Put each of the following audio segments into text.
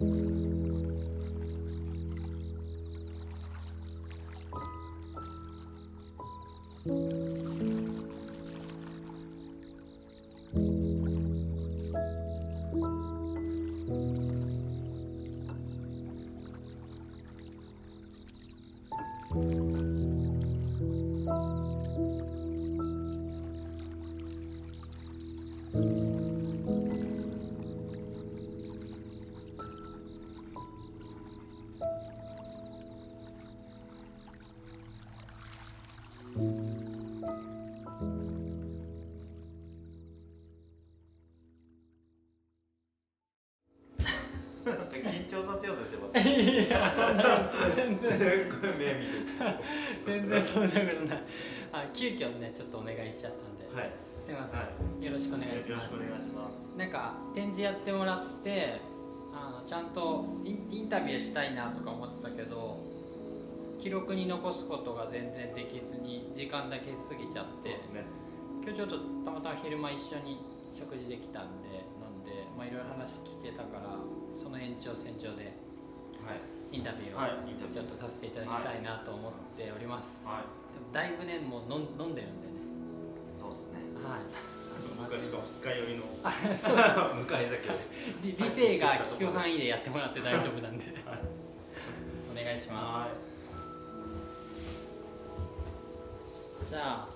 thank you 張させようとしてます。いやそんな全すっ然ごい目見てる。全然そんなことないあ急遽ねちょっとお願いしちゃったんで、はい。すいません、はよろしくお願いしますよろしくお願いします。なんか展示やってもらってあのちゃんとインインタビューしたいなとか思ってたけど記録に残すことが全然できずに時間だけ過ぎちゃってね。今日ちょっとたまたま昼間一緒に食事できたんで飲んでまあいろいろ話聞けたからその延長線上ではい。インタビューを。ちょっとさせていただきたいなと思っております、はい。でもだいぶねもう飲んでるんでねそうですね。はい昔か二日酔いのあそう向かい酒を。理理性が聞く範囲でやってもらって大丈夫なんではい。お願いしますじゃあ、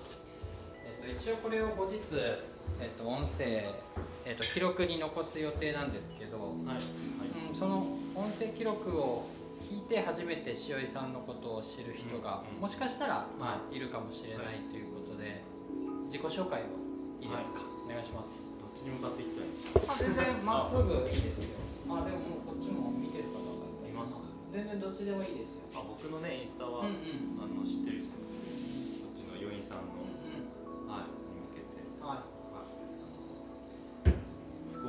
えっと、一応これを後日、えっと、音声、えっと、記録に残す予定なんですけど、はい。はい。うん、その音声記録を聞いて初めて塩井さんのことを知る人が、もしかしたら、まはあ、いるかもしれないということで、自己紹介をいいですか、お願いします。どっちに向かっていきたい？んですか。あ全然まっすぐいいですよ。あでももうこっちも見てる方がいます。全然どっちでもいいですよ。あ、僕のねインスタは、うんうん。あの知ってる人。こっちの余韻さんの、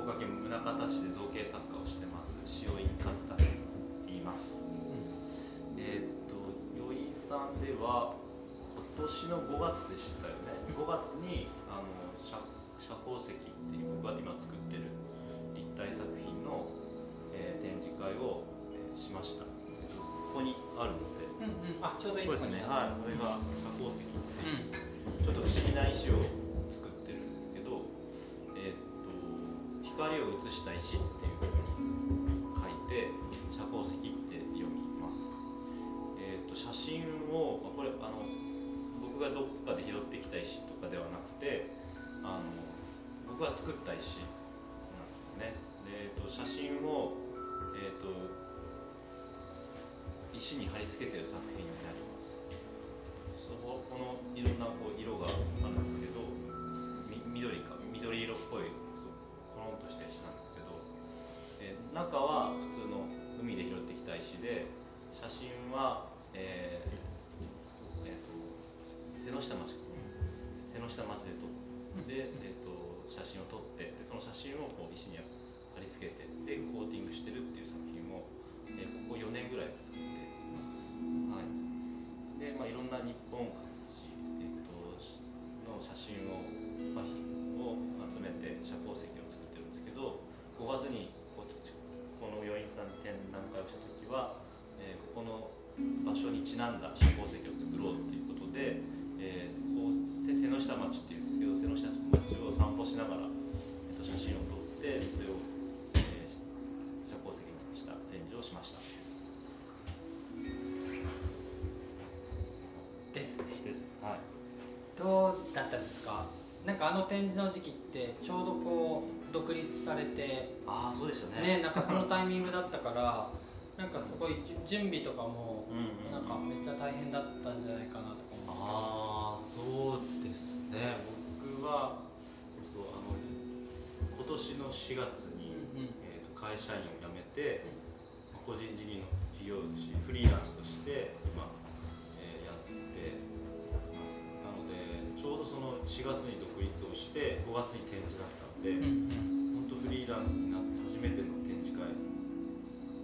岡県宗像市で造形作家をしてます。塩井和太と言います。えーっと余井さんでは今年の5月でしたよね。5月にあの社社交石っていう僕が今作ってる立体作品の、えー展示会を、えーしました。えっとここにあるので。うんうん。あちょうどいいですね。はい。これが社交石っていううん。ちょっと不思議な石を光を映した石っていうふうに書いて社交石って読みます。えーっと写真をまこれあの僕がどっかで拾ってきた石とかではなくてあの僕が作った石なんですね。でえーっと写真をえーっと石に貼り付けてる作品になります。そここのいろんなこう色があるんですけど緑か緑色っぽいコロンとした石なんですけど、えー中は普通の海で拾ってきた石で写真は、えーえーと瀬ノ下町瀬ノ下町で撮って、えー、と写真を撮ってでその写真をこう石に貼り付けてでコーティングしてるっていう作品を、えーここ4年ぐらい作っています。はい。で、まあ、いろんな日本各地、えっと、の写真を,、まあ、ひを集めて社交石を作ってるんですけど5月にこの余韻さん展覧会をした時は、えーここの場所にちなんだ社交石を作ろうということで、えーこうせ瀬ノ下町っていうんですけど瀬ノ下町を散歩しながら、えっと、写真を撮ってそれを、えー社交石にした展示をしました。ですねです。はいどうだったんですか？なんかあの展示の時期ってちょうどこう独立されてああそうでしたね。ねなんかその タイミングだったからなんかすごい準備とかもうんうんうん。なんかめっちゃ大変だったんじゃないかなとか思って。ああそうですね。僕はそうあの今年の4月に、うんうん。えー、と会社員を辞めて、まあ個人事業事業主フリーランスとして今、えーやってます。なのでちょうどその4月に独立をして5月に展示だったので、うんうん。本当フリーランスになって初めての展示会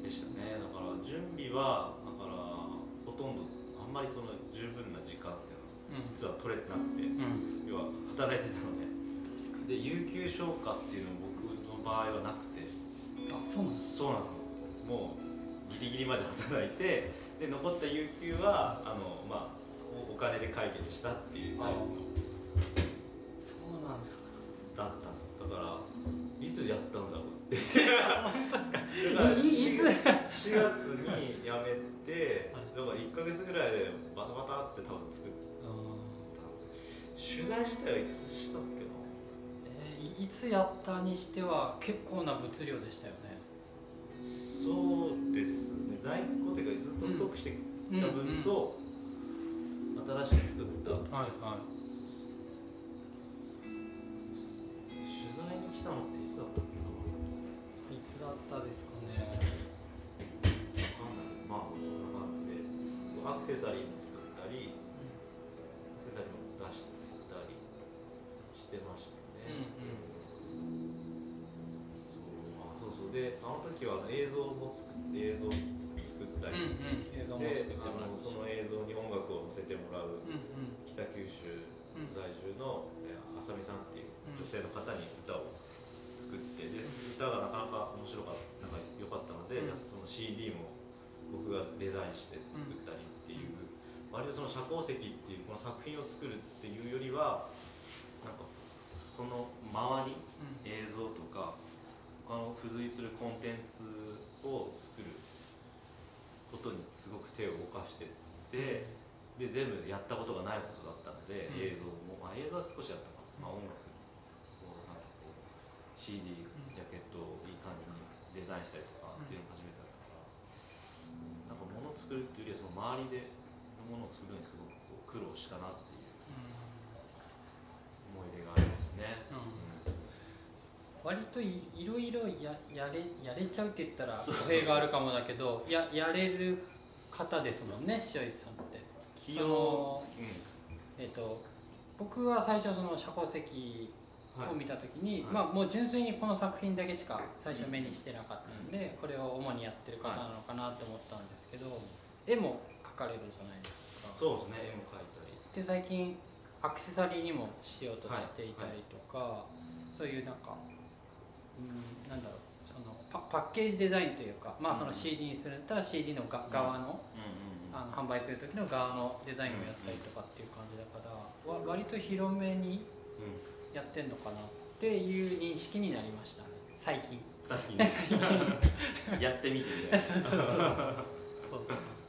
でしたね。だから準備はだからほとんどあんまりその十分な時間っていうのは実は取れてなくて、うん。要は働いてたので。で有給消化っていうのも僕の場合はなくて。あそうなんですそうなんですよ。もうギリギリまで働いてで残った有給はあの、まあ、おお金で解決したっていうタイプの。そうなんですか。だったからいつやったんだろうって。だからいいいつ 4, 月に辞めてだから1か月ぐらいでバタバタって多分作ったんですよ。取材自体はいつしたっけな？えーいいつやったにしては結構な物量でしたよね。そうですね。在庫っていうかずっとストックしてうんた分と、新しく作った。はいはい来たのっていつだったっけな。いつだったですかね。わかんない。まあそんな感じで。そうアクセサリーも割とその社交石っていうこの作品を作るっていうよりはなんかその周りうん。映像とか他の付随するコンテンツを作ることにすごく手を動かしてってで全部やったことがないことだったので、うん。映像も、まあ、映像は少しやったかな、まあ、音楽をなんかこう CD ジャケットをいい感じにデザインしたりとかっていうのが初めてだったから、なんか物を作るっていうよりはその周りでのものを作るのにすごくこう苦労したなっていう思い出がありますね。うん。うん割といいろいろややれやれちゃうって言ったら語そうそうそう。弊があるかもだけどややれる方ですもんね塩井さんって。器用、うんえっ、と僕は最初その社交石はい。を見た時に、はい。まあもう純粋にこの作品だけしか最初目にしてなかったので、これを主にやってる方なのかなと思ったんですけど、絵も描かれるじゃないですか。そうですね。絵も描いたり。で最近アクセサリーにもしようとしていたりとか、そういうなんか、うん、なんだろうそのパパッケージデザインというか、まあ、その CD にするんだったら CD のが側の,、うんうんあの販売する時の側のデザインをやったりとかっていう感じだから、わ割と広めにうんやってんのかなっていう認識になりましたね。最近。さっきね やってみてみたいな。そうそうそう。そう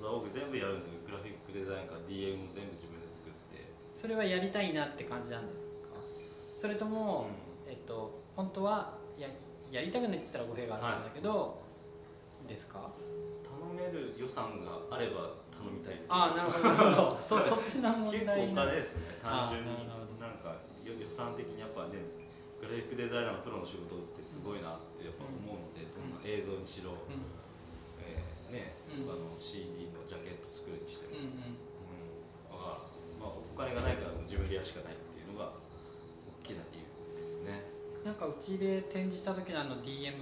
そう僕全部やるんですよグラフィックデザインから DM も全部自分で作って。それはやりたいなって感じなんですか？それとも、えっと本当はややりたくないって言ったら語弊があるんだけど、ですか？頼める予算があれば頼みたいああなるほどなるほど。そそっちの問結構おですね単純に。ななんかよ予算的にやっぱねグラフィックデザイナーのプロの仕事ってすごいなってやっぱ思うので、どんな映像にしろ、うん。えーね、うん。あの CD 作るにしても、うんうん。うん、だから、まあ、お金がないから自分でやるしかないっていうのが大きな理由ですね。なんかうちで展示した時のあの DM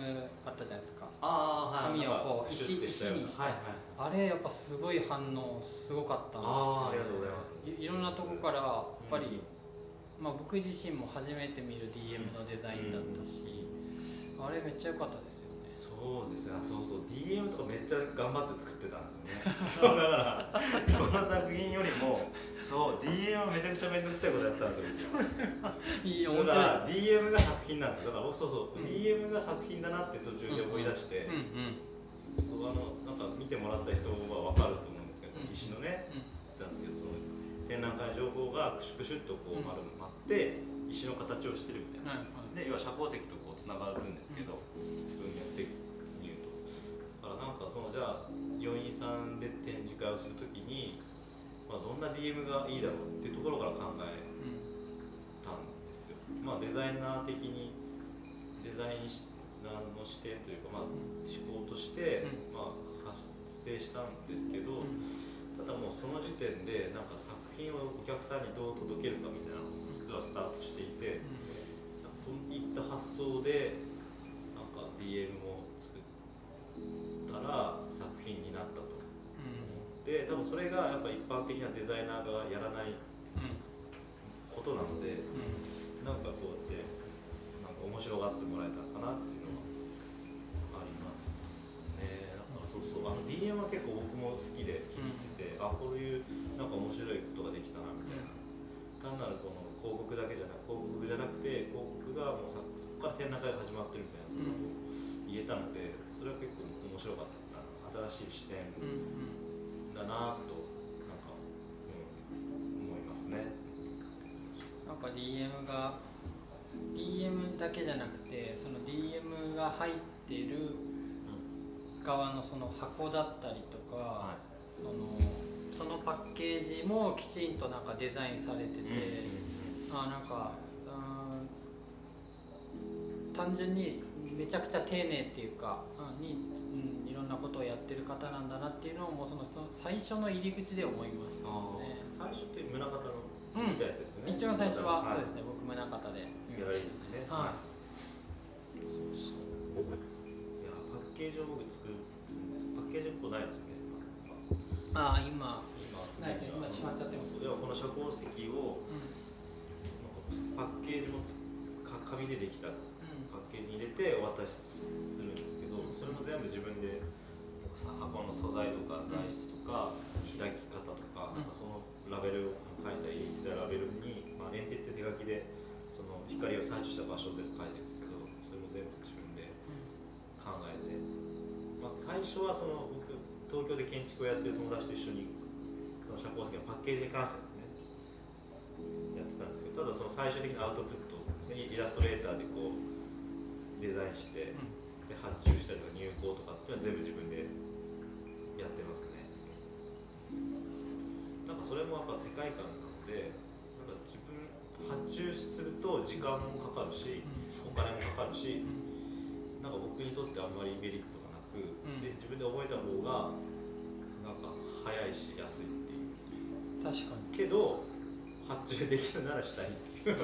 あったじゃないですか。あ紙をこう石石にして。はいはい。あれやっぱすごい反応すごかったんですよ、あーありがとうございます。いいろんなとこからやっぱり、まあ、僕自身も初めて見る DM のデザインだったし、あれめっちゃ良かった。ですそうですね。あそうそう。DM とかめっちゃ頑張って作ってたんですよね。そうだからこの作品よりもそう DM はめちゃくちゃ面倒くさいことやったんですよ。いい面白い。だから DM が作品なんですよ。だからそうそう、う。ん DM が作品だなって途中で思い出して、うんうんそうあのなんか見てもらった人は分かると思うんですけど、うん石のねうん。作ったんですけどその展覧会情報がクシュクシュっとこううん丸まって石の形をしてるみたいな、はいはい。で要は社交石とこうつながるんですけど、文脈的なんかそのじゃあ余韻さんで展示会をするときに、まあ、どんな DM がいいだろうっていうところから考えうんたんですよ。まあデザイナー的にデザイナーの視点というか、まあ、思考として、うまあ、発生したんですけど、うん。ただもうその時点でなんか作品をお客さんにどう届けるかみたいなのを実はスタートしていて、なんかそういった発想でなんか DM を作ったら作品になったと。で多分それがやっぱ一般的なデザイナーがやらないことなのでなんかそうやってなんか面白がってもらえたのかなっていうのはありますね。なんかそうそうあの DM は結構僕も好きで聞いてて、あこういうなんか面白いことが単なるこの広告だけじゃなく広告じゃなくて広告がもうさそこから展覧会が始まってるみたいなことを言えたのでそれは結構面白かった。新しい視点うんうん。だなとなんか、うん、思いますね。なんか DM が DM だけじゃなくてその DM が入ってる側のその箱だったりとか、はい。そのそのパッケージもきちんとなんかデザインされてて、あなんかうん単純にめちゃくちゃ丁寧っていうか、うんに、うなことをやってる方なんだなっていうのをもうそのその最初の入り口で思いましたあね。ー最初って宗像のうん見たやつですよね。一番最初は、はいそうですね僕宗像で見ギャラましリーですね。はそうそう。いやパッケージを僕作るんです。パッケージここないですよね。たああ今今ないね今閉まっちゃってます要はこの社交石をうんパッケージもつか紙でできたうんパッケージに入れてお渡しするんですけど、それも全部自分でさ箱の素材とか材質とか開き方とか,、うん。なんかそのラベルを書いたりラベルに、まあ、鉛筆で手書きでその光を採取した場所を全部書いてるんですけどそれも全部自分で考えて、まず最初はその僕東京で建築をやってる友達と一緒にその社交石のパッケージに関してですねやってたんですけどただその最終的なアウトプットですね。イラストレーターでこうデザインしてうん。で発注したりとか入稿とかっていうのは全部自分でやってますね。なんかそれもやっぱ世界観なのでなんか自分発注すると時間もかかるしお金もかかるしなんか僕にとってあんまりメリットがなく、ん。で自分で覚えた方がなんか早いし安いっていう。確かに。けど発注できるならしたいっていう、う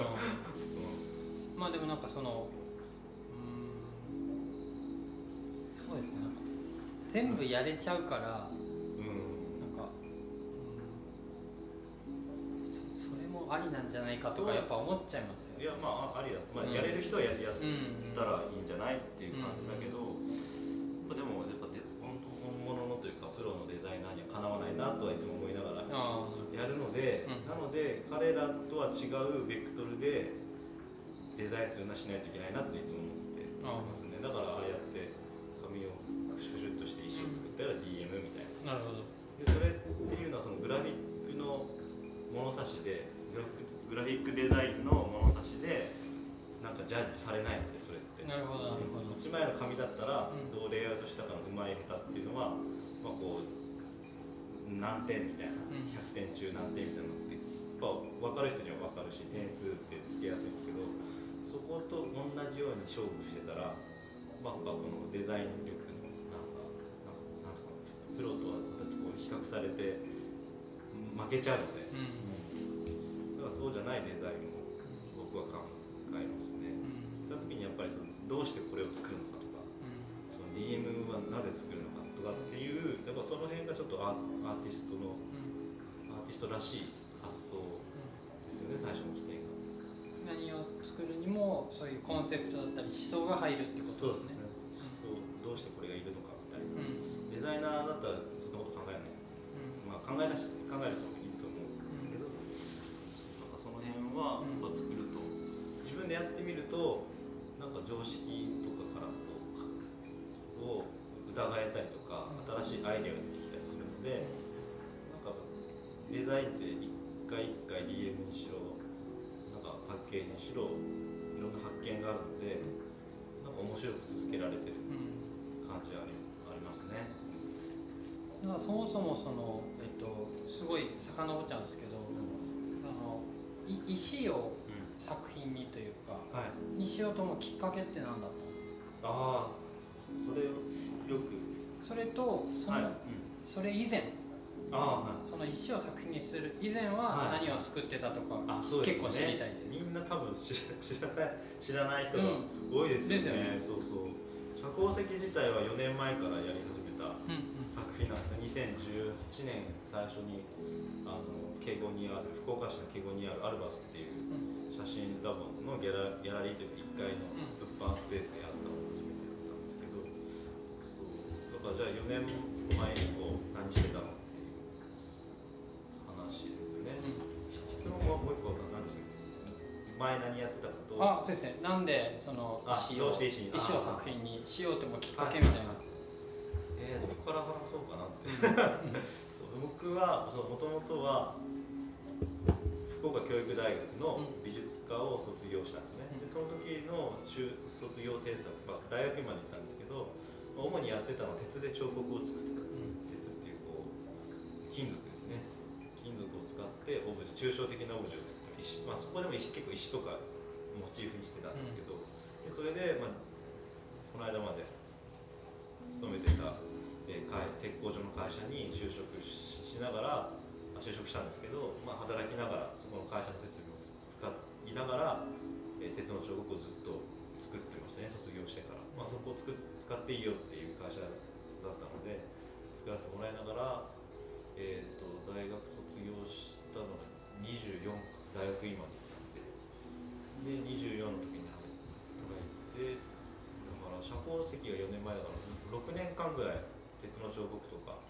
まあでもなんかそのうーん。そうですね。なんか全部やれちゃうからんうん。なんかうん。そそれもありなんじゃないかとかやっぱ思っちゃいますよいやまああありだ、まあ、うん。やれる人はややっうんたらいいんじゃないっていう感じだけど、やっぱでもやっぱで本当本物のというかプロのデザイナーにはかなわないなとはいつも思いながらやるので、うん。なので彼らとは違うベクトルでデザインするなしないといけないなっていつも思ってますね。だからああやって紙をシュシュッとして石を作ったら DM みたいな。なるほど。でそれっていうのはそのグラフィックの物差しでグラフィックグラフィックデザインの物差しでなんかジャッジされないのでそれって。なるほどなるほど。1枚の紙だったらうん。どうレイアウトしたかのうまい下手っていうのは、まあ、こう何点みたいなうん。100点中何点みたいなのってやっぱ分かる人には分かるし点数ってつけやすいんですけどそこと同じように勝負してたら、まあ、このデザイン力プロとたこう比較されて負けちゃうので、うん。だからそうじゃないデザインを僕は考えますね。うん。した時にやっぱりそのどうしてこれを作るのかとかその DM はなぜ作るのかとかっていうやっぱその辺がちょっとアアーティストのアーティストらしい発想ですよね最初の起点が。何を作るにもそういうコンセプトだったり思想が入るってことですね。そうどうしてこれがいるのかザイナーだったらそんなこと考えない。うん。まあ考えなし考える人もいると思うんですけど、なんかその辺はうん。やっぱ作ると自分でやってみるとなんか常識とかからこうを疑えたりとか新しいアイデアが出てきたりするのでなんかデザインって一回一回 DM にしろなんかパッケージにしろいろんな発見があるのでなんか面白く続けられてるうん。感じはありますね。だからそもそもその、えっと、すごい遡っちゃうんですけどあのい石をうん。作品にというかはい。にしようと思うきっかけって何だったんですか？ああそれをよく。それとその、はい、うん、それ以前。ああはい。その石を作品にする以前ははい。何を作ってたとか、あそうですよね。結構知りたいです。みんな多分知ら知らない知らない人がうん。多いですよね,、ですそうそう。社交石自体は4年前からやり始作品なんですよ。2018年最初にあの敬語にある福岡市の敬語にあるアルバスっていう写真ラボのギャラギャラリーというか1階の物販スペースでやったのが初めてだったんですけどそうだからじゃあ4年前にこう何してたのっていう話ですよね、質問はもう一個何前何やってたかとあそうですね。なんでそのあ石をどうして石をあ作品にしようってもきっかけみたいな、から話そうかなって そう僕はもともとは福岡教育大学の美術科を卒業したんですね、うん。でその時の修卒業制作、まあ、大学院まで行ったんですけど主にやってたのは鉄で彫刻を作ってたんですよ、鉄っていうこう金属ですね。金属を使ってオブジェ抽象的なオブジェを作って石、まあ、そこでも石結構石とかモチーフにしてたんですけど、でそれで、まあ、この間まで勤めてた、えー鉄工所の会社に就職しながら就職したんですけど、まあ、働きながらそこの会社の設備を使いながら、えー鉄の彫刻をずっと作ってましたね卒業してから、まあ、そこをつく使っていいよっていう会社だったので作らせてもらいながら、えー、と大学卒業したのが24か大学院まで行ったんでで24の時に働いてだから社交石が4年前だから6年間ぐらい鉄の彫刻とか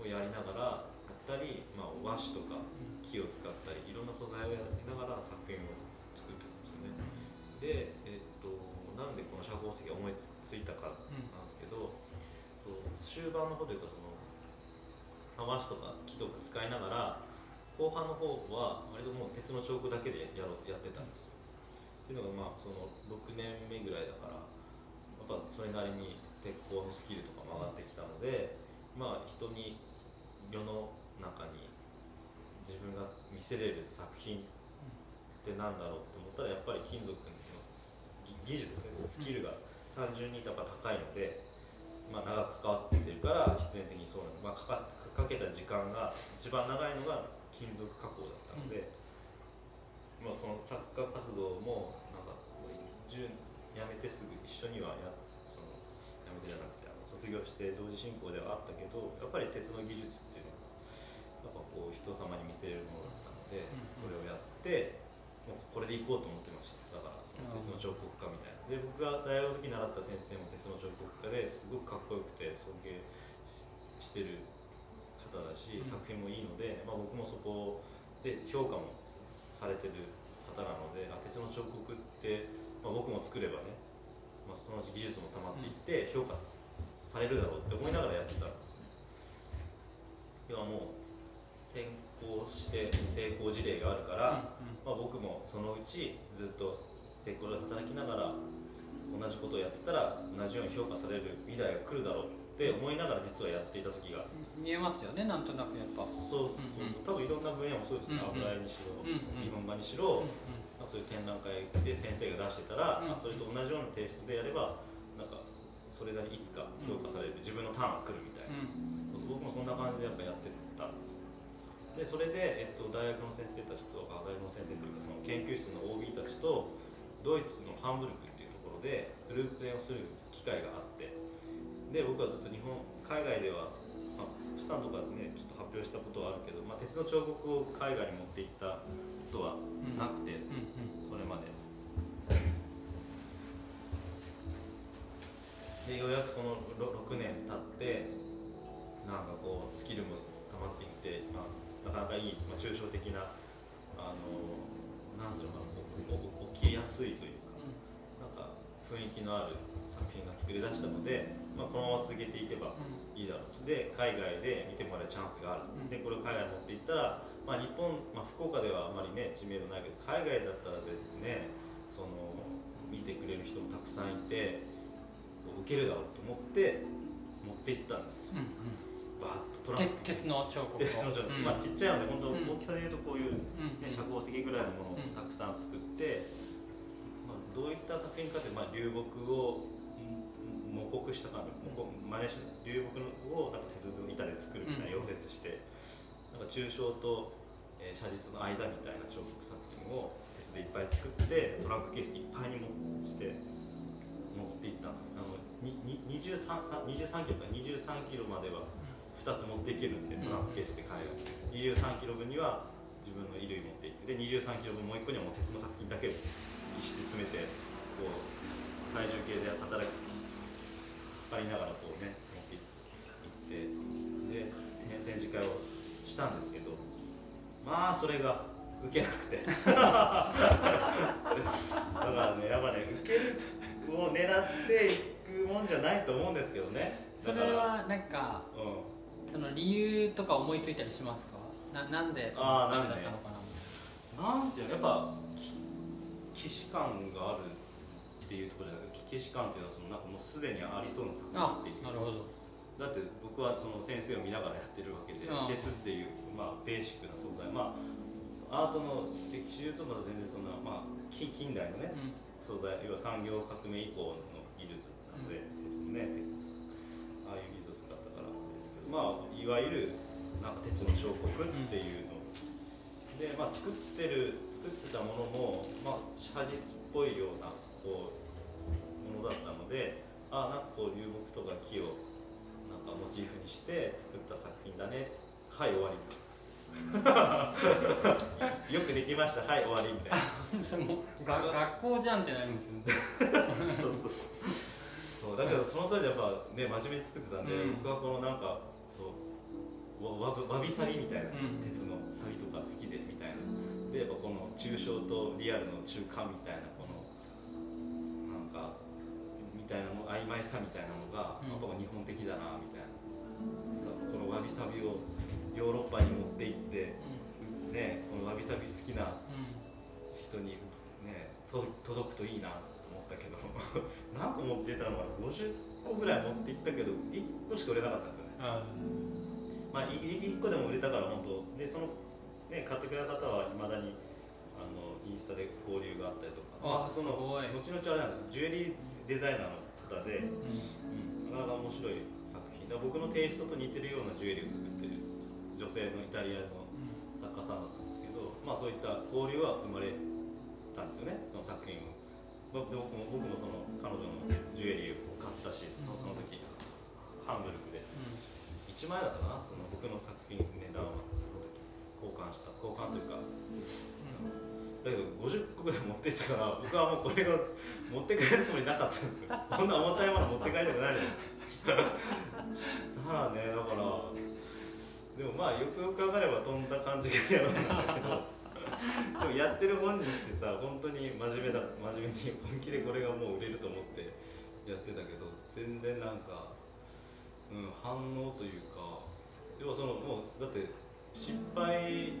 をやりながらやったり、まあ、和紙とか木を使ったりいろんな素材をやりながら作品を作ってるんですよね。で、えっとなんでこの社交石が思いついたかなんですけど、そう終盤の方というかその和紙とか木とか使いながら後半の方は割ともう鉄の彫刻だけでやろうやってたんですよ。っていうのがまあその6年目ぐらいだからやっぱそれなりに鉄鋼のスキルとかも上がってきたので、まあ人に世の中に自分が見せれる作品ってなんだろうって思ったらやっぱり金属の技術ですね。スキルが単純に高いので、まあ、長く関わってるから必然的にそうなの、まあ、かかかけた時間が一番長いのが金属加工だったので、まあ、その作家活動もなんか10辞めてすぐ一緒にはやその辞めてじゃなくてあの卒業して同時進行ではあったけどやっぱり鉄の技術っていうのはやっぱこう人様に見せれるものだったので、うん。それをやってもうこれでいこうと思ってました。だからその鉄の彫刻家みたいな。で僕が大学の時習った先生も鉄の彫刻家ですごくかっこよくて尊敬ししてる方だし、うん。作品もいいので、まあ、僕もそこで評価もされてる方なのであ鉄の彫刻って、まあ、僕も作ればね、まあ、そのうち技術も溜まっていって評価されるだろうって思いながらやってたんですね。要はもう先行して成功事例があるから、まあ、僕もそのうちずっと鉄工で働きながら同じことをやってたら同じように評価される未来が来るだろうって思いながら実はやっていた時が。見えますよねなんとなくやっぱ。そうそうそう。多分いろんな分野もそうですね。油絵にしろ日本画にしろそういう展覧会で先生が出してたらうんまあそれと同じようなテイストでやればなんかそれなりにいつか評価される自分のターンが来るみたいなうん僕もそんな感じでやっぱやってたんですよ。でそれで、えっと、大学の先生たちとあ大学の先生というかその研究室の OB たちとドイツのハンブルクっていうところでグループ展をする機会があって。で僕はずっと日本海外では、まあ、プサンとかでねちょっと発表したことはあるけど、まあ、鉄の彫刻を海外に持っていったことはなくて、うんそれまで。でようやくそのろ6年経ってなんかこうスキルも溜まってきて、まあ、なかなかいい、まあ、抽象的なあのなんていうのかなこうお起きやすいというかなんか雰囲気のある作品が作り出したので、まあ、このまま続けていけばいいだろうと。で海外で見てもらえるチャンスがある、うん。でこれを海外に持っていったら、まあ、日本、まあ、福岡ではあまりね知名度ないけど海外だったらぜねその見てくれる人もたくさんいて受けるだろうと思って持っていったんですよ。うんうん。バーッとトランプて鉄の彫刻を。でそのちょっとまあちっちゃいので本当うん大きさでいうとこういう、うん。ね、遮光石ぐらいのものをたくさん作って、まあ、どういった作品かって、まあ、流木をん模刻したか模刻真似し流木をなんか鉄の板で作るみたいな溶接して、なんか抽象と、えー写実の間みたいな彫刻作品を鉄でいっぱい作ってトランクケースにいっぱいに持して持っていったんですよあのにに 23, さ23キロか23キロまでは2つ持っていけるんでトランクケースで海外23キロ分には自分の衣類持っていってで23キロ分もう1個にはもう鉄の作品だけをぎっしり詰めてこう体重計で働き測りながらこうね持っていってで展展示会をしたんですけどまあそれが受けなくて。だからねやっぱね受けるを狙っていくもんじゃないと思うんですけどね。それはなんかうん。その理由とか思いついたりしますか？ななんでそのダメだったのかな？なんていうのやっぱき既視感があるっていうところじゃなくて既視感っていうのはそのなんかもうすでにありそうな作あ品っていうなるほど。だって僕はその先生を見ながらやってるわけでうん。鉄っていう、まあ、ベーシックな素材。まあアートの歴史とまだ全然そんな、まあ、近近代のねうん。素材要は産業革命以降の技術なので、鉄のねああいう技術を使ったからですけどまあいわゆるなんか鉄の彫刻っていうの、で、まあ、作ってる作ってたものも、まあ、写実っぽいようなこうだったのであなんかこう流木とか木をなんかモチーフにして作った作品だね。はい終わり。よくできました。はい終わりみたいな。もうが学校じゃんってなりますよね。そうそうそう。だけどその当時やっぱね真面目に作ってたんで、うん。僕はこのなんかそうわわわびさびみたいな、うん。鉄のサビとか好きでみたいな。でやっぱこの抽象とリアルの中間みたいなたいなの曖昧さみたいなのが、うん。やっぱ日本的だなみたいな。そうこのわびさびをヨーロッパに持って行ってねこのわびさび好きなうん。人にねと届くといいなと思ったけど 何個持っていたのかな50個ぐらい持っていったけど1個しか売れなかったんですよね。あまあいい1個でも売れたから本当でそのね買ってくれた方はいまだにあのインスタで交流があったりとか。あそのすごい。後々あれなんですジュエリーデザイナーの方で、ううん、なかなか面白い作品。だ僕のテイストと似てるようなジュエリーを作ってる女性のイタリアのん作家さんだったんですけど、まあ、そういった交流は生まれたんですよね。その作品を。僕も僕もその彼女のジュエリーを買ったしそのその時ハンブルクで。1万円だったかな？その僕の作品値段は。その時交換した交換というかだけど50個ぐらい持っていったから僕はもうこれが持って帰るつもりなかったんですよ。こんな重たいもの持って帰りたくないじゃないですか。したらねだからでもまあよくよく考えれば飛んだ感じがやろうなんだけど。でもやってる本人ってさ本当に真面目だ真面目に本気でこれがもう売れると思ってやってたけど全然なんか、うん、反応というかでもそのもうだって失敗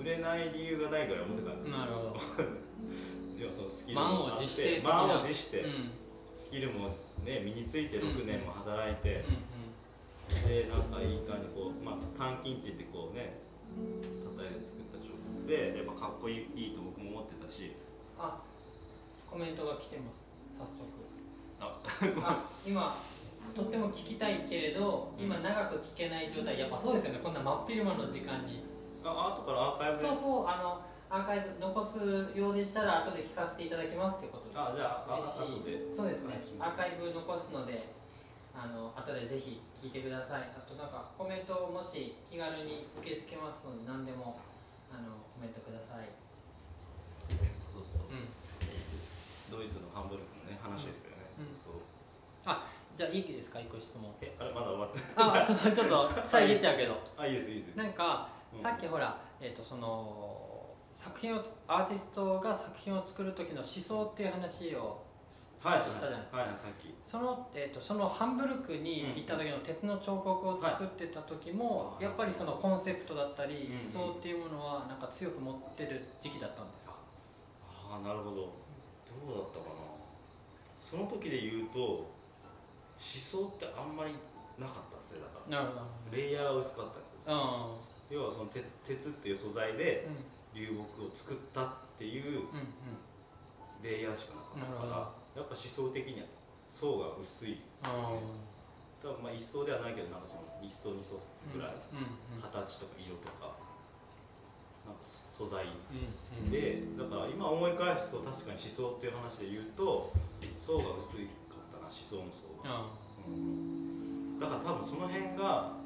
売れない理由がないぐらい思ってたんです。よなるほど。でもそのスキルもあって満を持して、うん。スキルもね身について6年も働いて、うでなんかいい感じこう、まあ、単金って言ってこうね叩いて作った彫刻でやっぱかっこいいいいと僕も思ってたし。んあコメントが来てます。早速。あ。あ今とっても聞きたいけれど今長く聞けない状態。やっぱそうですよね。こんな真っ昼間の時間にあ後からアーカイブでそうそうあのアーカイブ残すようでしたら後で聞かせていただきますっていうことで。あじゃああ嬉しい後でそうですね。アーカイブ残すのであの後でぜひ聞いてください。あとなんかコメントをもし気軽に受け付けますので何でもあのコメントください。そうそう。うん。ドイツのハンブルクのね話ですよね、うん。そうそう。じゃあいいですか？一個質問。えあれまだ終わってあそうちょっと 遮っちゃうけど。あいいですいいです。なんかうんさっきほら、えっとその作品をアーティストが作品を作る時の思想っていう話を少はいししたじゃないですか、はいはいその,、えっとそのハンブルクに行った時の鉄の彫刻を作ってた時も、はい。やっぱりそのコンセプトだったりうん思想っていうものはなんか強く持ってる時期だったんですか、ああなるほど。どうだったかな。その時で言うと思想ってあんまりなかったっすねだから。なるほど。レイヤーが薄かったんですよあ要はその鉄鉄っていう素材でうん。流木を作ったっていうレイヤーしかなかったからやっぱ思想的には層が薄い。あ多分まあ一層ではないけどなんかその一層二層ぐらい、形とか色とかなんか素材でだから今思い返すと確かに思想っていう話で言うと層が薄いかったな思想の層が、あうん。だから多分その辺が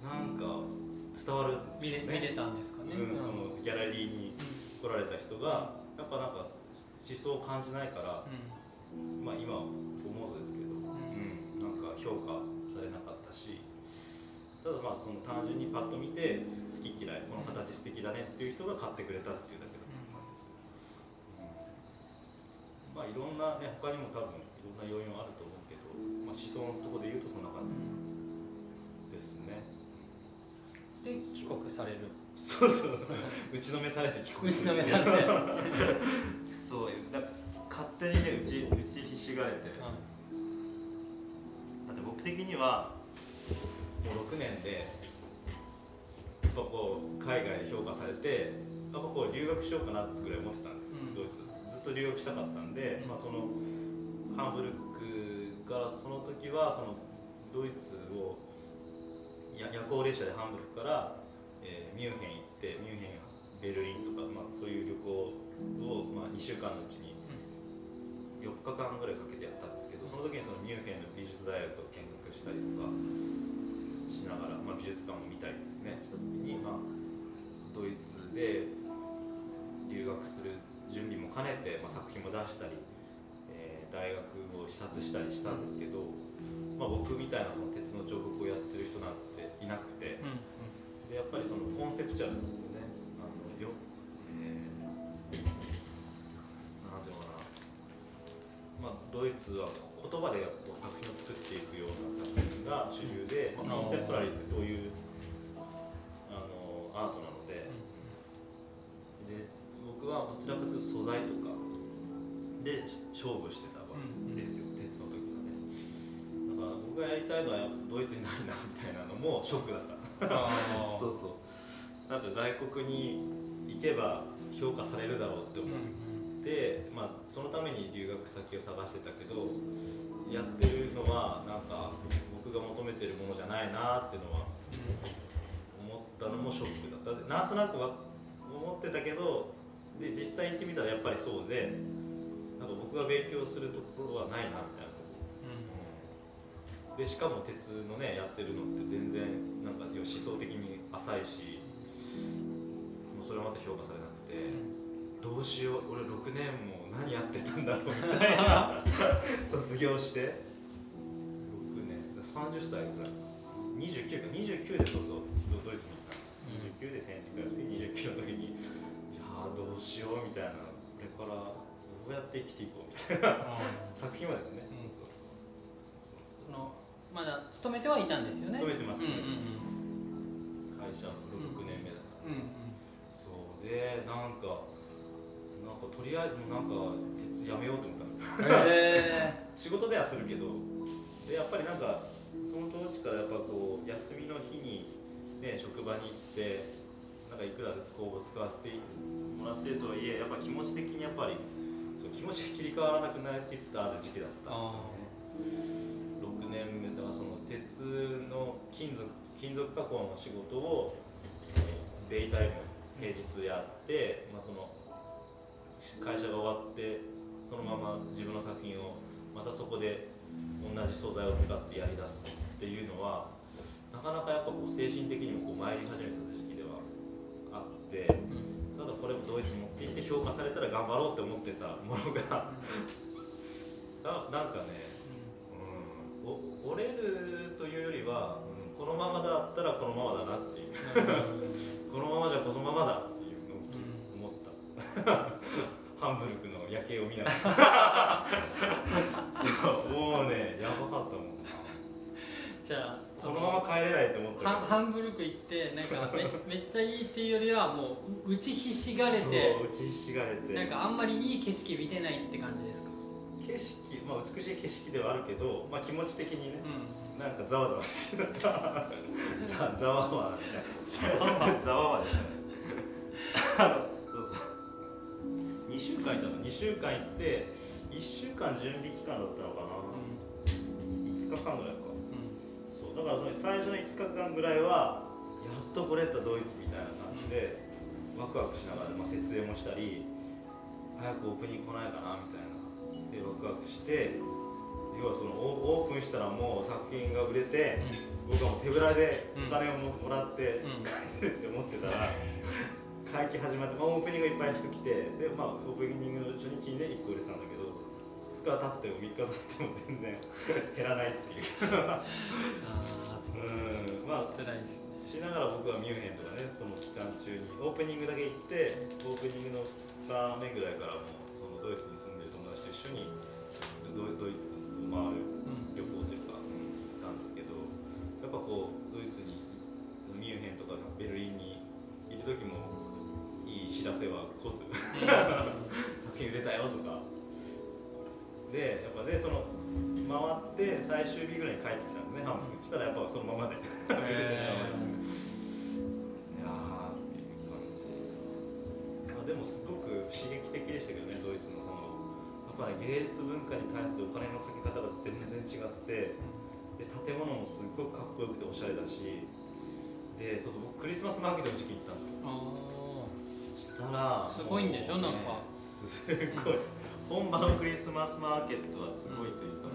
なんか伝わるん見れでしょうね。見れたんですかね、うん、うん。そのギャラリーに来られた人がやっぱなんか思想を感じないから、うまあ今思うとですけど、ん。うん、なんか評価されなかったしただまあその単純にパッと見てす好き嫌いこの形素敵だだねっていう人が買ってくれたっていうだけだったんです、うん。まあいろんなね他にも多分いろんな要因はあると思うけど、まあ、思想のところで言うとそんな感じですね、で帰国される。そうそう。打ちのめされて帰国打ちのめされて、そうだ勝手にね打ち打ちひしがれて。だって僕的にはもう6年でやっぱこう海外で評価されてやっぱこう留学しようかなぐらい思ってたんです。よ、うん。ドイツ。ずっと留学したかったんで、うん。まあ、そのハンブルクからその時はそのドイツをや夜行列車でハンブルクから、えーミュンヘン行ってミュンヘンベルリンとか、まあ、そういう旅行を、まあ、2週間のうちに4日間ぐらいかけてやったんですけどその時にそのミュンヘンの美術大学とか見学したりとかしながら、まあ、美術館も見たりですね。した時に、まあ、ドイツで留学する準備も兼ねて、まあ、作品も出したり、えー大学を視察したりしたんですけど、まあ、僕みたいなその鉄の彫刻をやってる人なんていなくて。うんでやっぱりそのコンセプチュアルなんですよね。あのよえーなんていうのかな、まあ、ドイツは言葉でこう作品を作っていくような作品が主流で、まあ、コンテンポラリーってそういうあのアートなので。で僕はどちらかというと素材とかで勝負してたわけですよ、鉄の時はから僕がやりたいのはドイツにないなみたいなのもショックだった。そうそう。なんか外国に行けば評価されるだろうって思う。んって、まあ、そのために留学先を探してたけどやってるのはなんか僕が求めてるものじゃないなっていうのは思ったのもショックだった。でなんとなくは思ってたけどで実際行ってみたらやっぱりそうでなんか僕が勉強するところはないなみたいなでしかも鉄のねやってるのって全然なんか思想的に浅いしもうそれはまた評価されなくてどうしよう俺6年も何やってたんだろうみたいな 卒業して。6年30歳ぐらい。か29か29でそうそうドイツに行ったんです、29で展示会をして29の時にいやーどうしようみたいなこれからどうやって生きていこうみたいな作品はですね、うん。そうそう。そのまだ勤めてはいたんですよね。勤めてます。うんうん会社の6年目だから、うんうん。そうでなんかなんかとりあえずもうなんか鉄やめようと思ったんですよ。うんへ 仕事ではするけど。でやっぱりなんかその当時からやっぱこう休みの日に、ね、職場に行ってなんかいくらこう使わせてもらってるとはいえやっぱ気持ち的にやっぱりそう気持ちが切り替わらなくなりつつある時期だったんですよね6年目だその鉄の金属金属加工の仕事をデイタイム平日やって、まあ、その会社が終わってそのまま自分の作品をまたそこで同じ素材を使ってやり出すっていうのはなかなかやっぱこう精神的にもこう参り始めた時期ではあってただこれをドイツ持って行って評価されたら頑張ろうって思ってたものが ななんかね折れるというよりは、うん、このままだったらこのままだなっていう。このままじゃこのままだっていうのを思った。ハンブルクの夜景を見ながら。そうもうねやばかったもんな。じゃあこのまま帰れないと思ったハンハンブルク行ってなんかめめっちゃいいっていうよりはもう打ちひしがれて。そう打ちひしがれて。なんかあんまりいい景色見てないって感じですか？景色、まあ、美しい景色ではあるけど、まあ、気持ち的にねうなんかざわざわしてた ざざわわみたいな。ざわわ。でしたね。あうそう2週間いたの？2週間行って1週間準備期間だったのかな、5日間ぐらいか。ん。そう。だからその最初の5日間ぐらいはやっと来れたドイツみたいな感じで、ワクワクしながら、まあ、設営もしたり早くオープニング来ないかなみたいなでワクワクして要はそのオオープンしたらもう作品が売れて、僕はもう手ぶらでお金をももらってうん。帰るって思ってたら、会期始まって、まあ、オープニングがいっぱい人来てで、まあ、オープニングの初日にね1個売れたんだけど2日経っても3日経っても全然減らないっていう。ううん。まあしながら僕はミュンヘンとかねその期間中にオープニングだけ行ってオープニングの2日目ぐらいからもうそのドイツに住んで緒にドドイツを回るうん。旅行というか、うん行ったんですけどやっぱこうドイツにミュンヘンとかベルリンにいる時もいい知らせはこす 作品売れたよとか。でやっぱでその回って最終日ぐらいに帰ってきたんですねハンブル。クしたらやっぱそのままで。売れてないままでいやーっていう感じ、まあ、でもすごく刺激的でしたけどねドイツのそのやっぱね芸術文化に対するお金のかけ方が全然違ってで建物もすっごくかっこよくておしゃれだしでそうそう僕クリスマスマーケットの時期行ったんですよ。あしたらすごいんでしょ？もうなんか。すごい本場のクリスマスマーケットはすごいというか、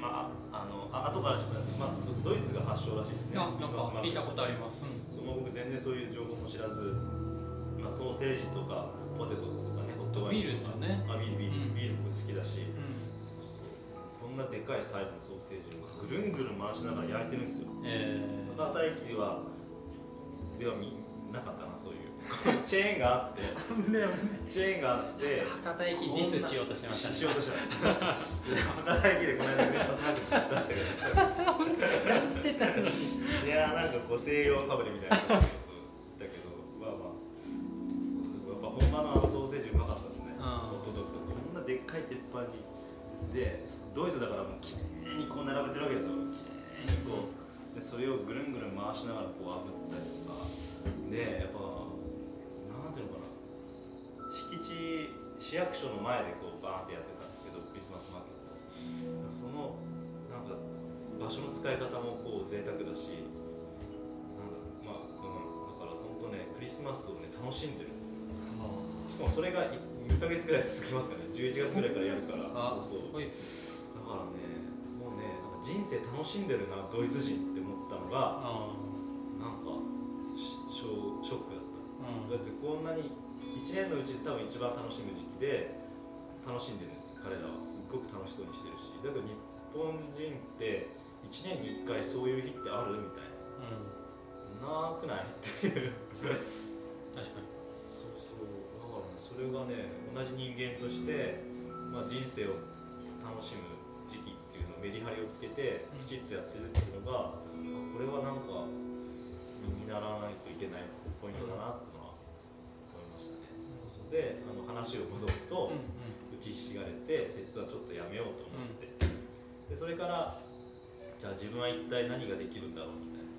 まああのあ後から知ったんですけど、まあ、ドドイツが発祥らしいですねあなんか聞いたことありすます、うん。そうまあ僕全然そういう情報も知らず、まあ、ソーセージとかポテトとかとかビールですよね。あビールビール、うん。ビール僕好きだし、こん。なでかいサイズのソーセージをぐるんぐるん回しながら焼いてるんですよ。え博多駅はでは見なかったなそういう。チェーンがあって。ー、チェーンがあって。博多駅ディスしようとしました。ねしようとしたで博多駅でこの間クリスマスマーケ出したけど出してたのに。いやーなんかこう西洋かぶれみたいなでドイツだからもうきれいにこう並べてるわけですよ。きれいにこうでそれをぐるんぐるん回しながらこう炙ったりとか。でやっぱなんていうのかな。敷地市役所の前でこうバーンってやってたんですけどクリスマスマーケット。そのなんか場所の使い方もこう贅沢だしなんだろう。まあ、うん、だから本当ねクリスマスをね楽しんでるんですよ。しかもそれが2ヶ月ぐらい続きますからね11月ぐらいからやるから。あそうそう。だからねもうねなんか人生楽しんでるなドイツ人って思ったのがあなんかしショショックだった。ーうん。だってこんなに1年のうちで多分一番楽しむ時期で楽しんでるんですよ彼らは。すっごく楽しそうにしてるし。だけど日本人って1年に1回そういう日ってあるみたいうん。ななくない？っていう。確かにれがね同じ人間として、まあ、人生を楽しむ時期っていうのをメリハリをつけてうん。きちっとやってるっていうのが、あこれはなんか見習わないといけないポイントだなっていうのは思いましたね。そうそうであの話を戻すと、うん打ちひしがれて鉄はちょっとやめようと思って、でそれからじゃあ自分は一体何ができるんだろうみたい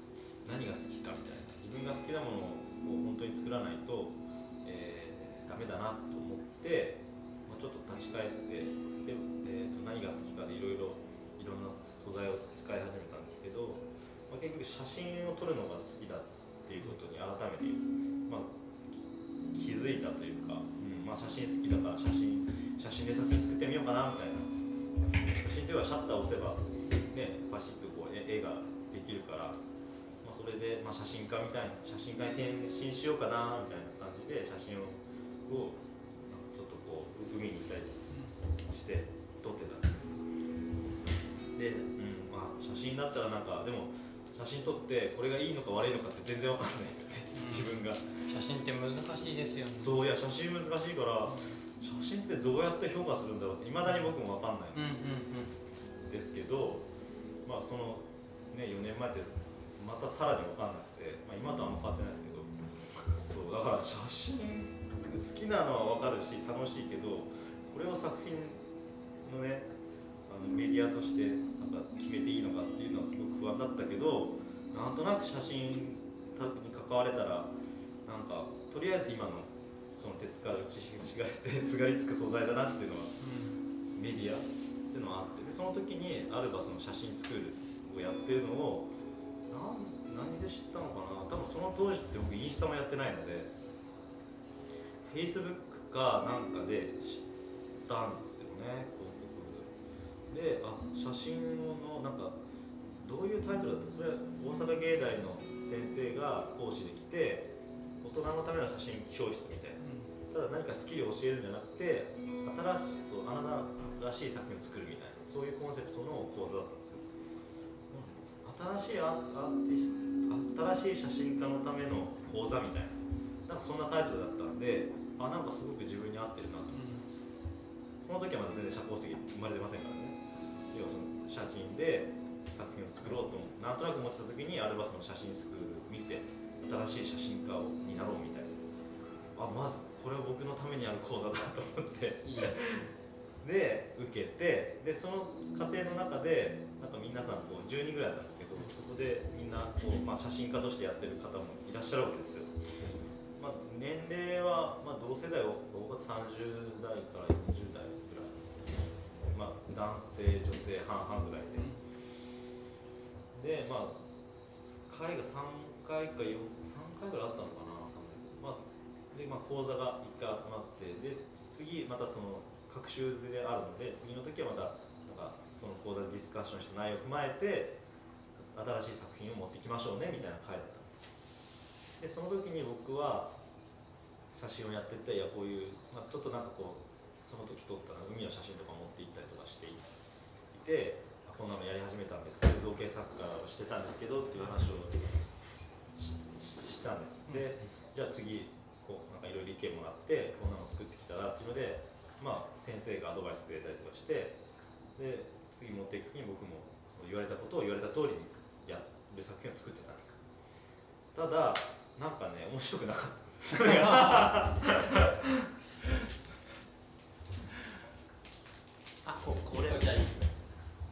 な。何が好きかみたいな。自分が好きなものを本当に作らないと、えー、ダメだなと思って、まあ、ちょっと立ち返ってで、えー、と何が好きかでいろいろいろんな素材を使い始めたんですけど、まあ、結局写真を撮るのが好きだっていうことに改めて、まあ、気づいたというか、うんまあ、写真好きだから写真写真で作品作ってみようかなみたいな。写真というのはシャッターを押せば、ね、パシッとこう絵絵ができるから、ま、それで、まあ、写真家みたいな写真家に転身しようかなみたいな感じで写真ををちょっとこう海に行ったりして撮ってたんですよ。で、うん。まあ、写真だったらなんかでも写真撮ってこれがいいのか悪いのかって全然わかんないですよね。自分が。写真って難しいですよね。そういや写真難しいから写真ってどうやって評価するんだろうっていまだに僕も分かんない。うんうんん。ですけど、まあそのね4年前ってまたさらに分かんなくて、まあ、今とあんま変わってないですけど。そうだから写真好きなのは分かるし楽しいけどこれを作品のねあのメディアとしてなんか決めていいのかっていうのはすごく不安だったけどなんとなく写真に関われたらなんかとりあえず今のその鉄から打ちひしがれて すがりつく素材だなっていうのはうんメディアっていうのはあってでその時にアルバスの写真スクールをやってるのを何で知ったのかな。多分その当時って僕インスタもやってないので Facebook かなんかで知ったんですよね広告で。あ写真のなんかどういうタイトルだったそれ大阪芸大の先生が講師で来て大人のための写真教室みたいな。ただ何かスキルを教えるんじゃなくて新しいそうあなたらしい作品を作るみたいなそういうコンセプトの講座だったんですよ、うん、新しいアアーティスト新しい写真家のための講座みたいな。なんかそんなタイトルだったんであなんかすごく自分に合ってるなと思ってこの時はまだ全然社交的生まれてませんからね。要はその写真で作品を作ろうと思ってなんとなく思ってた時にアルバスの写真スクール見て新しい写真家になろうみたいな。あまずこれは僕のためにある講座だと思って。で受けてでその過程の中でなんか皆さんこう10人ぐらいだったんですけどそこでみんなこう、まあ、写真家としてやってる方もいらっしゃるわけですよ、まあ、年齢は、まあ、同世代を僕は30代から40代ぐらい、まあ、男性女性半々ぐらいで。でまあ会が3回か4 3回ぐらいあったのかなわかんないけど。まあでまあ講座が1回集まってで次またその各週であるので次の時はまたなんかその講座でディスカッションした内容を踏まえて新しい作品を持ってきましょうねみたいな会だった。んでその時に僕は写真をやってていやこういう、まあ、ちょっとなんかこうその時撮った海の写真とか持って行ったりとかしていてあこんなのやり始めたんです。造形作家をしてたんですけどっていう話をししたんです。でじゃあ次こうなんかいろいろ意見もらってこんなの作ってきたらっていうのでまあ先生がアドバイスくれたりとかしてで次持っていく時に僕もその言われたことを言われた通りにやる作品を作ってたんです。ただなんかね面白くなかったんですそれが。あここれじゃあいい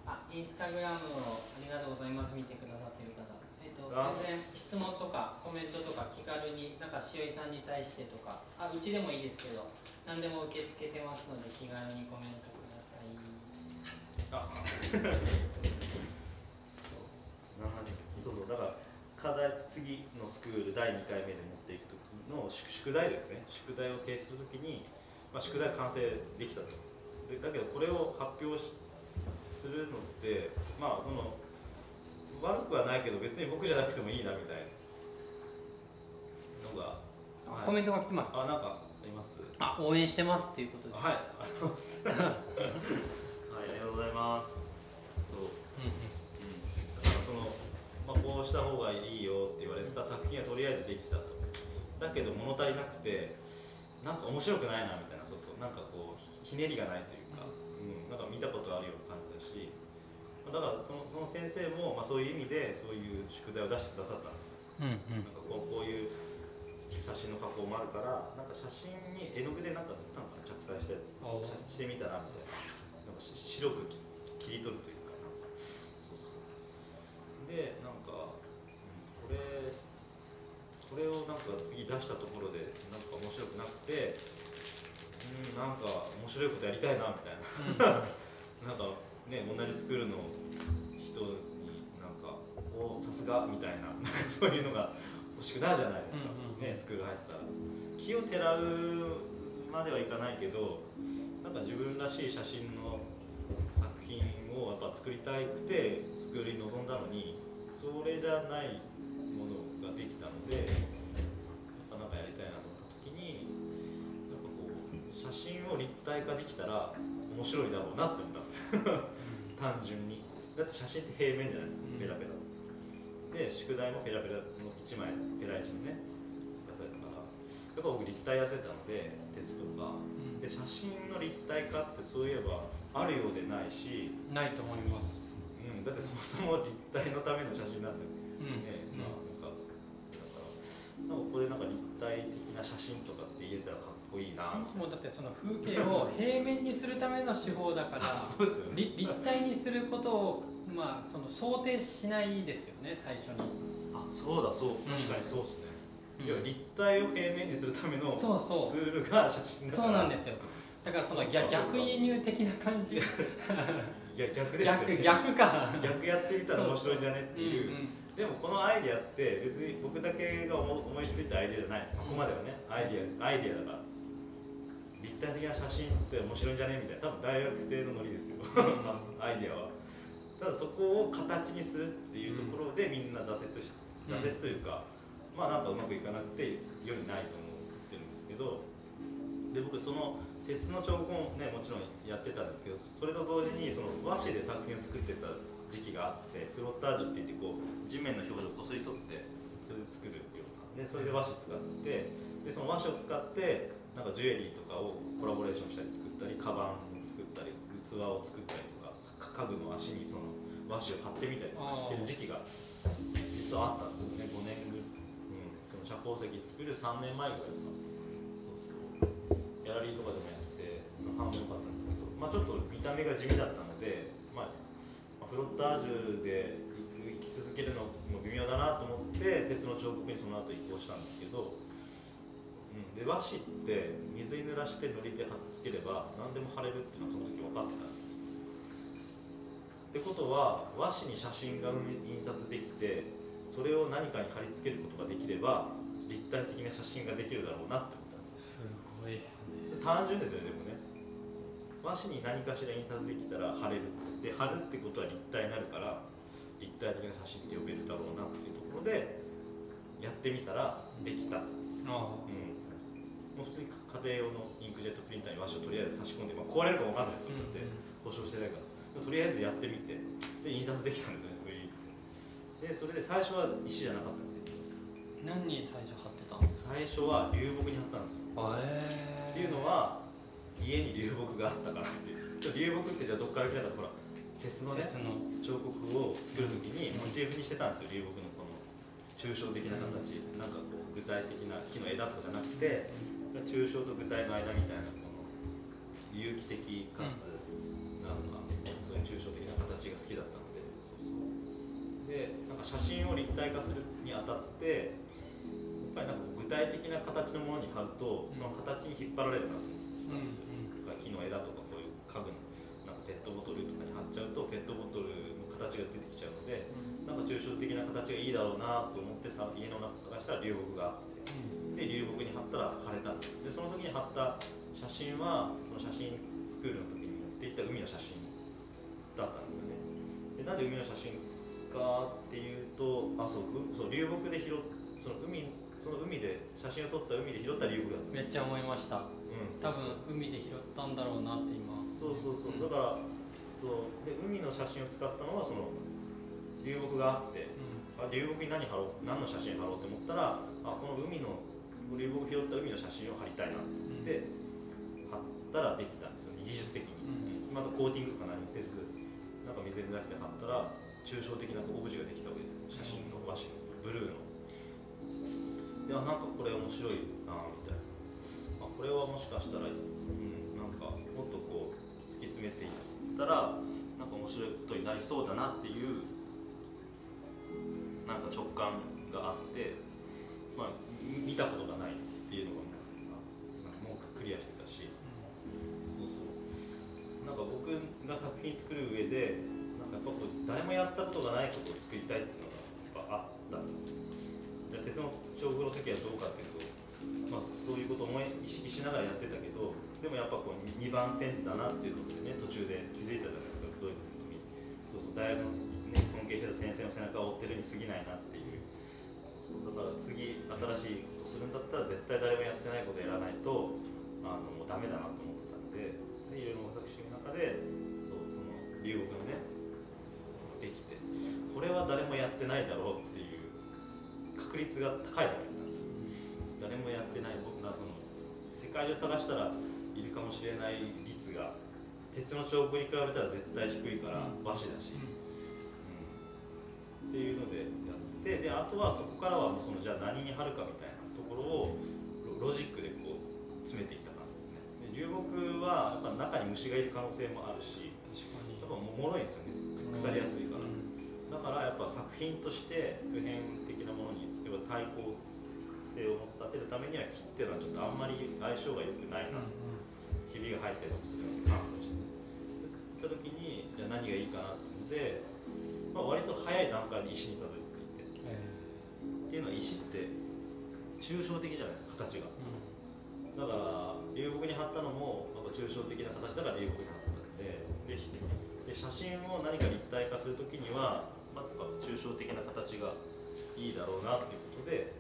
あインスタグラムをありがとうございます見てくださってる方。えっ、とあ全然質問とかコメントとか気軽になんかしおりさんに対してとか。あうちでもいいですけど何でも受け付けてますので気軽にコメントください。あ そう。そうそうだから課題次のスクール第2回目で持っていく時の宿宿題ですね。宿題を提出する時に、まあ、宿題完成できたと。でだけどこれを発表しするのってまあその悪くはないけど別に僕じゃなくてもいいなみたいなのが、はいあコメントが来てます。あなんかあります？あ応援してますっていうことではいありがとうございます。はいありがとうございますそうだからその、まあ、こうした方がいいよって言われた作品はとりあえずできたと。だけど物足りなくてなんか面白くないなみたいなそうそうなんかこうひひねりがないというか、うん、なんか見たことあるような感じだしだからそのその先生も、まあ、そういう意味でそういう宿題を出してくださったんですうんうん。なんかこうこういう写真の加工もあるからなんか写真に絵の具でなんか塗ったのかな着彩したやつ。してみたらみたいな。なんかし白くき切り取るというでなんか、うんこれこれをなんか次出したところでなんか面白くなくてうんなんか面白いことやりたいなみたいな。なんかね同じスクールの人になんか「おさすが」みたいな。なんかそういうのが欲しくなるじゃないですか、ねスクール入ってたら。気をてらうまではいかないけどなんか自分らしい写真の作品をやっぱ作りたくてスクールに臨んだのにそれじゃないものができたのでやっぱなんかやりたいなと思った時になんかこう写真を立体化できたら面白いだろうなって思ったんです。単純に。だって写真って平面じゃないですかうん。ペラペラ。で宿題もペラペラの1枚ペラ1のね。出されたからやっぱ僕立体やってたので鉄とか。で写真の立体化ってそういえばあるようでないし、ないと思います。うん、だってそもそも立体のための写真なんてうん。ね、まあなんかだからなんかここでなんか立体的な写真とかって言えたらかっこいいな。そもそもだってその風景を平面にするための手法だから そうですよね。り立体にすることをまあその想定しないですよね最初に、あそうだそう。確かにそうですね、うん。いや立体を平面にするためのツそうそう。ールが写真だから。そうなんですよ。だからその逆逆輸入的な感じ。いや逆ですよ。逆ね逆か。逆やってみたら面白いんじゃねっていう。うんうんでもこのアイディアって別に僕だけが思思いついたアイディアじゃないですここまではね。アイディアですアイディアだから。立体的な写真って面白いんじゃねみたいな。多分大学生のノリですよ。アイディアは。ただそこを形にするっていうところでみんな挫折しうん。挫折というか、まあなんかうまくいかなくて世にないと思ってるんですけどで僕その鉄の彫刻もねもちろんやってたんですけどそれと同時にその和紙で作品を作ってた時期があってフロッタージュって言ってこう地面の表情をこすり取ってそれで作るような。でそれで和紙使ってでその和紙を使ってなんかジュエリーとかをコラボレーションしたり作ったりカバンを作ったり器を作ったりとか家具の足にその和紙を貼ってみたりとかしてる時期が実はあったんですよね、うん、その社交石作る3年前ぐらいかそうそう。ギャラリーとかでもやって反応良かったんですけど、まあ、ちょっと見た目が地味だったので、まあ、まあフロッタージュで生き続けるのも微妙だなと思って鉄の彫刻にその後移行したんですけど、うん、で和紙って水に濡らして塗りで貼っつければ何でも貼れるっていうのはその時分かってたんですよ。ってことは和紙に写真が印刷できてそれを何かに貼り付けることができれば立体的な写真ができるだろうなって思ったんですよ。すごいっすね。単純ですよね。でもね和紙に何かしら印刷できたら貼れるで貼るってことは立体になるから立体的な写真って呼べるだろうなっていうところでやってみたらできた、う。ん、あ。もう普通に家庭用のインクジェットプリンターに和紙をとりあえず差し込んで、まあ、壊れるかわかんないですよだって。故障してないから。とりあえずやってみてで印刷できたんですよねでそれで最初は石じゃなかったんですよ何に最初貼ってたんです最初は流木に貼ったんですよ。かえっていうのは家に流木があったからっていう流木ってじゃあどっから来たかほら鉄のね鉄の。彫刻を作るときにモチーフにしてたんですよ流木のこの抽象的な形、なんかこう具体的な木の枝とかじゃなくて抽象と具体の間みたいなこの有機的かつなんかそういう抽象的な形が好きだったのでそうそう。でなんか写真を立体化するにあたってぱりなんか具体的な形のものに貼るとその形に引っ張られるなと思ったんですよ、だから木の枝とかこういう家具のなんかペットボトルとかに貼っちゃうとペットボトルの形が出てきちゃうのでなんか抽象的な形がいいだろうなと思ってさ家の中探したら流木があってで流木に貼ったら貼れたんです。でその時に貼った写真はその写真スクールの時に持っていった海の写真だったんですよね。でなんで海の写真かっていうとあそううそう流木で拾っその海その海で写真を撮った海で拾った流木だった。めっちゃ思いました。うん。多分海で拾ったんだろうなって今。そうそうそう。だからそう。で海の写真を使ったのはその流木があってあ流木に何貼ろう？何の写真貼ろうと思ったらあこの海の流木拾った海の写真を貼りたいなうん。で貼ったらできたんですよ。技術的に、まだコーティングとか何もせずなんか水に出して貼ったら抽象的なオブジェができたわけですよ。写真の和紙の。ブルーのであなんかこれ面白いなみたいな。あこれはもしかしたら、うん、なんかもっとこう突き詰めていったらなんか面白いことになりそうだなっていうなんか直感があって、まあ、見たことがないっていうのがまあもうクリアしてたし。そうそう。なんか僕が作品作る上でなんかやっぱこう誰もやったことがないことを作りたいっていうのがやっぱあったんですじゃあ鉄の彫刻の時はどうかっていうと、まあ、そういうことを思い意識しながらやってたけどでもやっぱこう2番煎じだなっていうのでね途中で気づいたじゃないですかドイツの時そうそう大学の、ね、尊敬してた先生の背中を追ってるに過ぎないなっていう。そうそうだから次新しいことするんだったら絶対誰もやってないことやらないとあのもうダメだなと思ってたんででいろいろ模索していく中でそうその留学のねできてこれは誰もやってないだろうっていう確率が高いわけなんです。よ誰もやってない僕がその世界中探したらいるかもしれない率が鉄の彫刻に比べたら絶対低いからうん。和紙だし、うん。っていうのでやってであとはそこからはもうそのじゃあ何に貼るかみたいなところをロロジックでこう詰めていった感じですね。で流木はやっぱ中に虫がいる可能性もあるしやっぱもろいんですよね。腐りやすいから、だからやっぱ作品として普遍的なものに要は対抗性を持たせるためには木っていうのはちょっとあんまり相性が良くないな、ひびが入ったりとかするので乾燥してた時にじゃあ何がいいかなっていうので、まあ、割と早い段階で石にたどり着いて。っていうのは石って抽象的じゃないですか形が。だから流木に貼ったのもなんか抽象的な形だから流木に貼ったんででひで写真を何か立体化するときには、まあ、やっぱ抽象的な形がいいだろうなっていうことで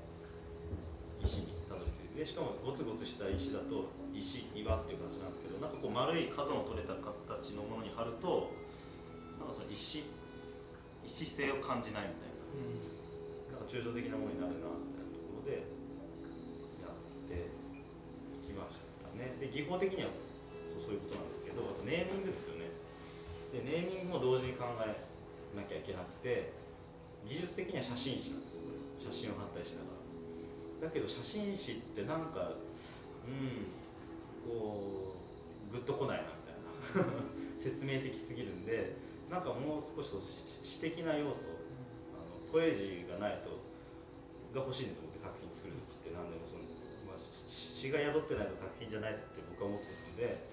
石にたどり着いてでしかもゴツゴツした石だと石岩っていう形なんですけどなんかこう丸い角の取れた形のものに貼るとなんかその石異質性を感じないみたいな。なんか抽象的なものになるなみたいなところでやってきましたね。で技法的にはそうそういうことなんですけどあとネーミングですよね。でネーミングも同時に考えなきゃいけなくて技術的には写真誌なんですよこれ写真を貼ったりしながら。だけど写真誌ってなんかうんこうグッとこないなみたいな。説明的すぎるんでなんかもう少し詩的な要素あのポエジーがないとが欲しいんです僕作品作る時って何でもそうなんですけど、まあ、詩が宿ってないと作品じゃないって僕は思ってるので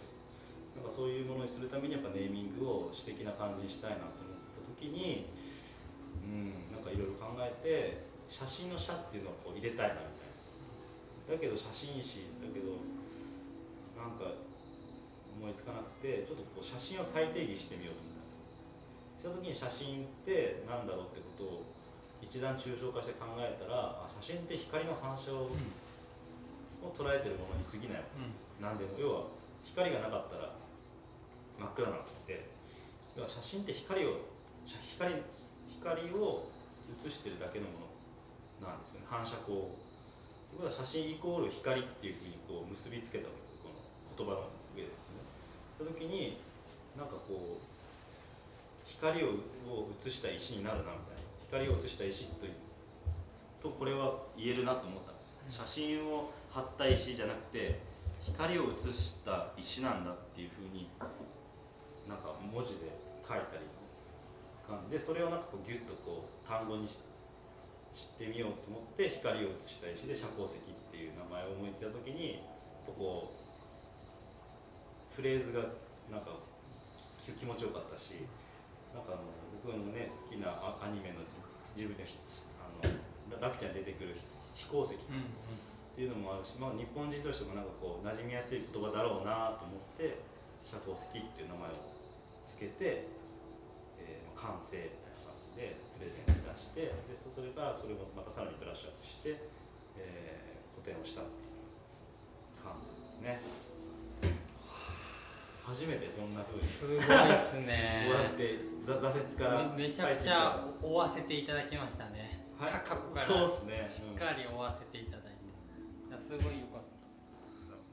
なんかそういうものにするためにやっぱネーミングを詩的な感じにしたいなと思った時にうんなんかいろいろ考えて写真の写っていうのをこう入れたいなみたいな。だけど写真誌だけどなんか思いつかなくてちょっとこう写真を再定義してみようと思ったんですよ。した時に写真って何だろうってことを一段抽象化して考えたらあ写真って光の反射を,、を捉えてるものに過ぎないわけですよ、何でも。要は光がなかったら真っ暗なので。要は写真って光を写光光を映してるだけのものなんですよね。反射光。ということは写真イコール光っていうふうにこう結びつけたわけですこの言葉の上でですね。その時になんかこう光をを映した石になるなみたいな。光を映した石というとこれは言えるなと思ったんですよ。写真を貼った石じゃなくて光を映した石なんだっていうふうになんか文字で書いたり。かでそれをなんかこうギュッとこう単語にしてしてみようと思って光を映した石で遮光石っていう名前を思いついた時にここフレーズがなんか気持ちよかったしなんかあの僕のね好きなアニメの自分であのラピュタに出てくる飛行石っていうのもあるし、まあ、日本人としてもなんかこう馴染みやすい言葉だろうなと思って遮光石っていう名前をつけて、えー完成みたいな。でプレゼンに出してでそそれからそれをまたさらにブラッシュアップして、えー個展をしたっていう感じですね。初めてこんな風にすごいですこうねやってざ挫折からめめちゃくちゃ追わせていただきましたね。はい。過去からしっかり追わせていただいて。いやすごいよかっ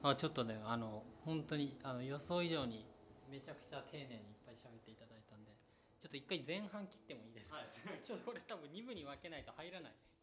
た。あちょっとねあの本当にあの予想以上にめちゃくちゃ丁寧にと一回前半切ってもいいですか、はい。ちょっとこれ多分2部に分けないと入らない。あ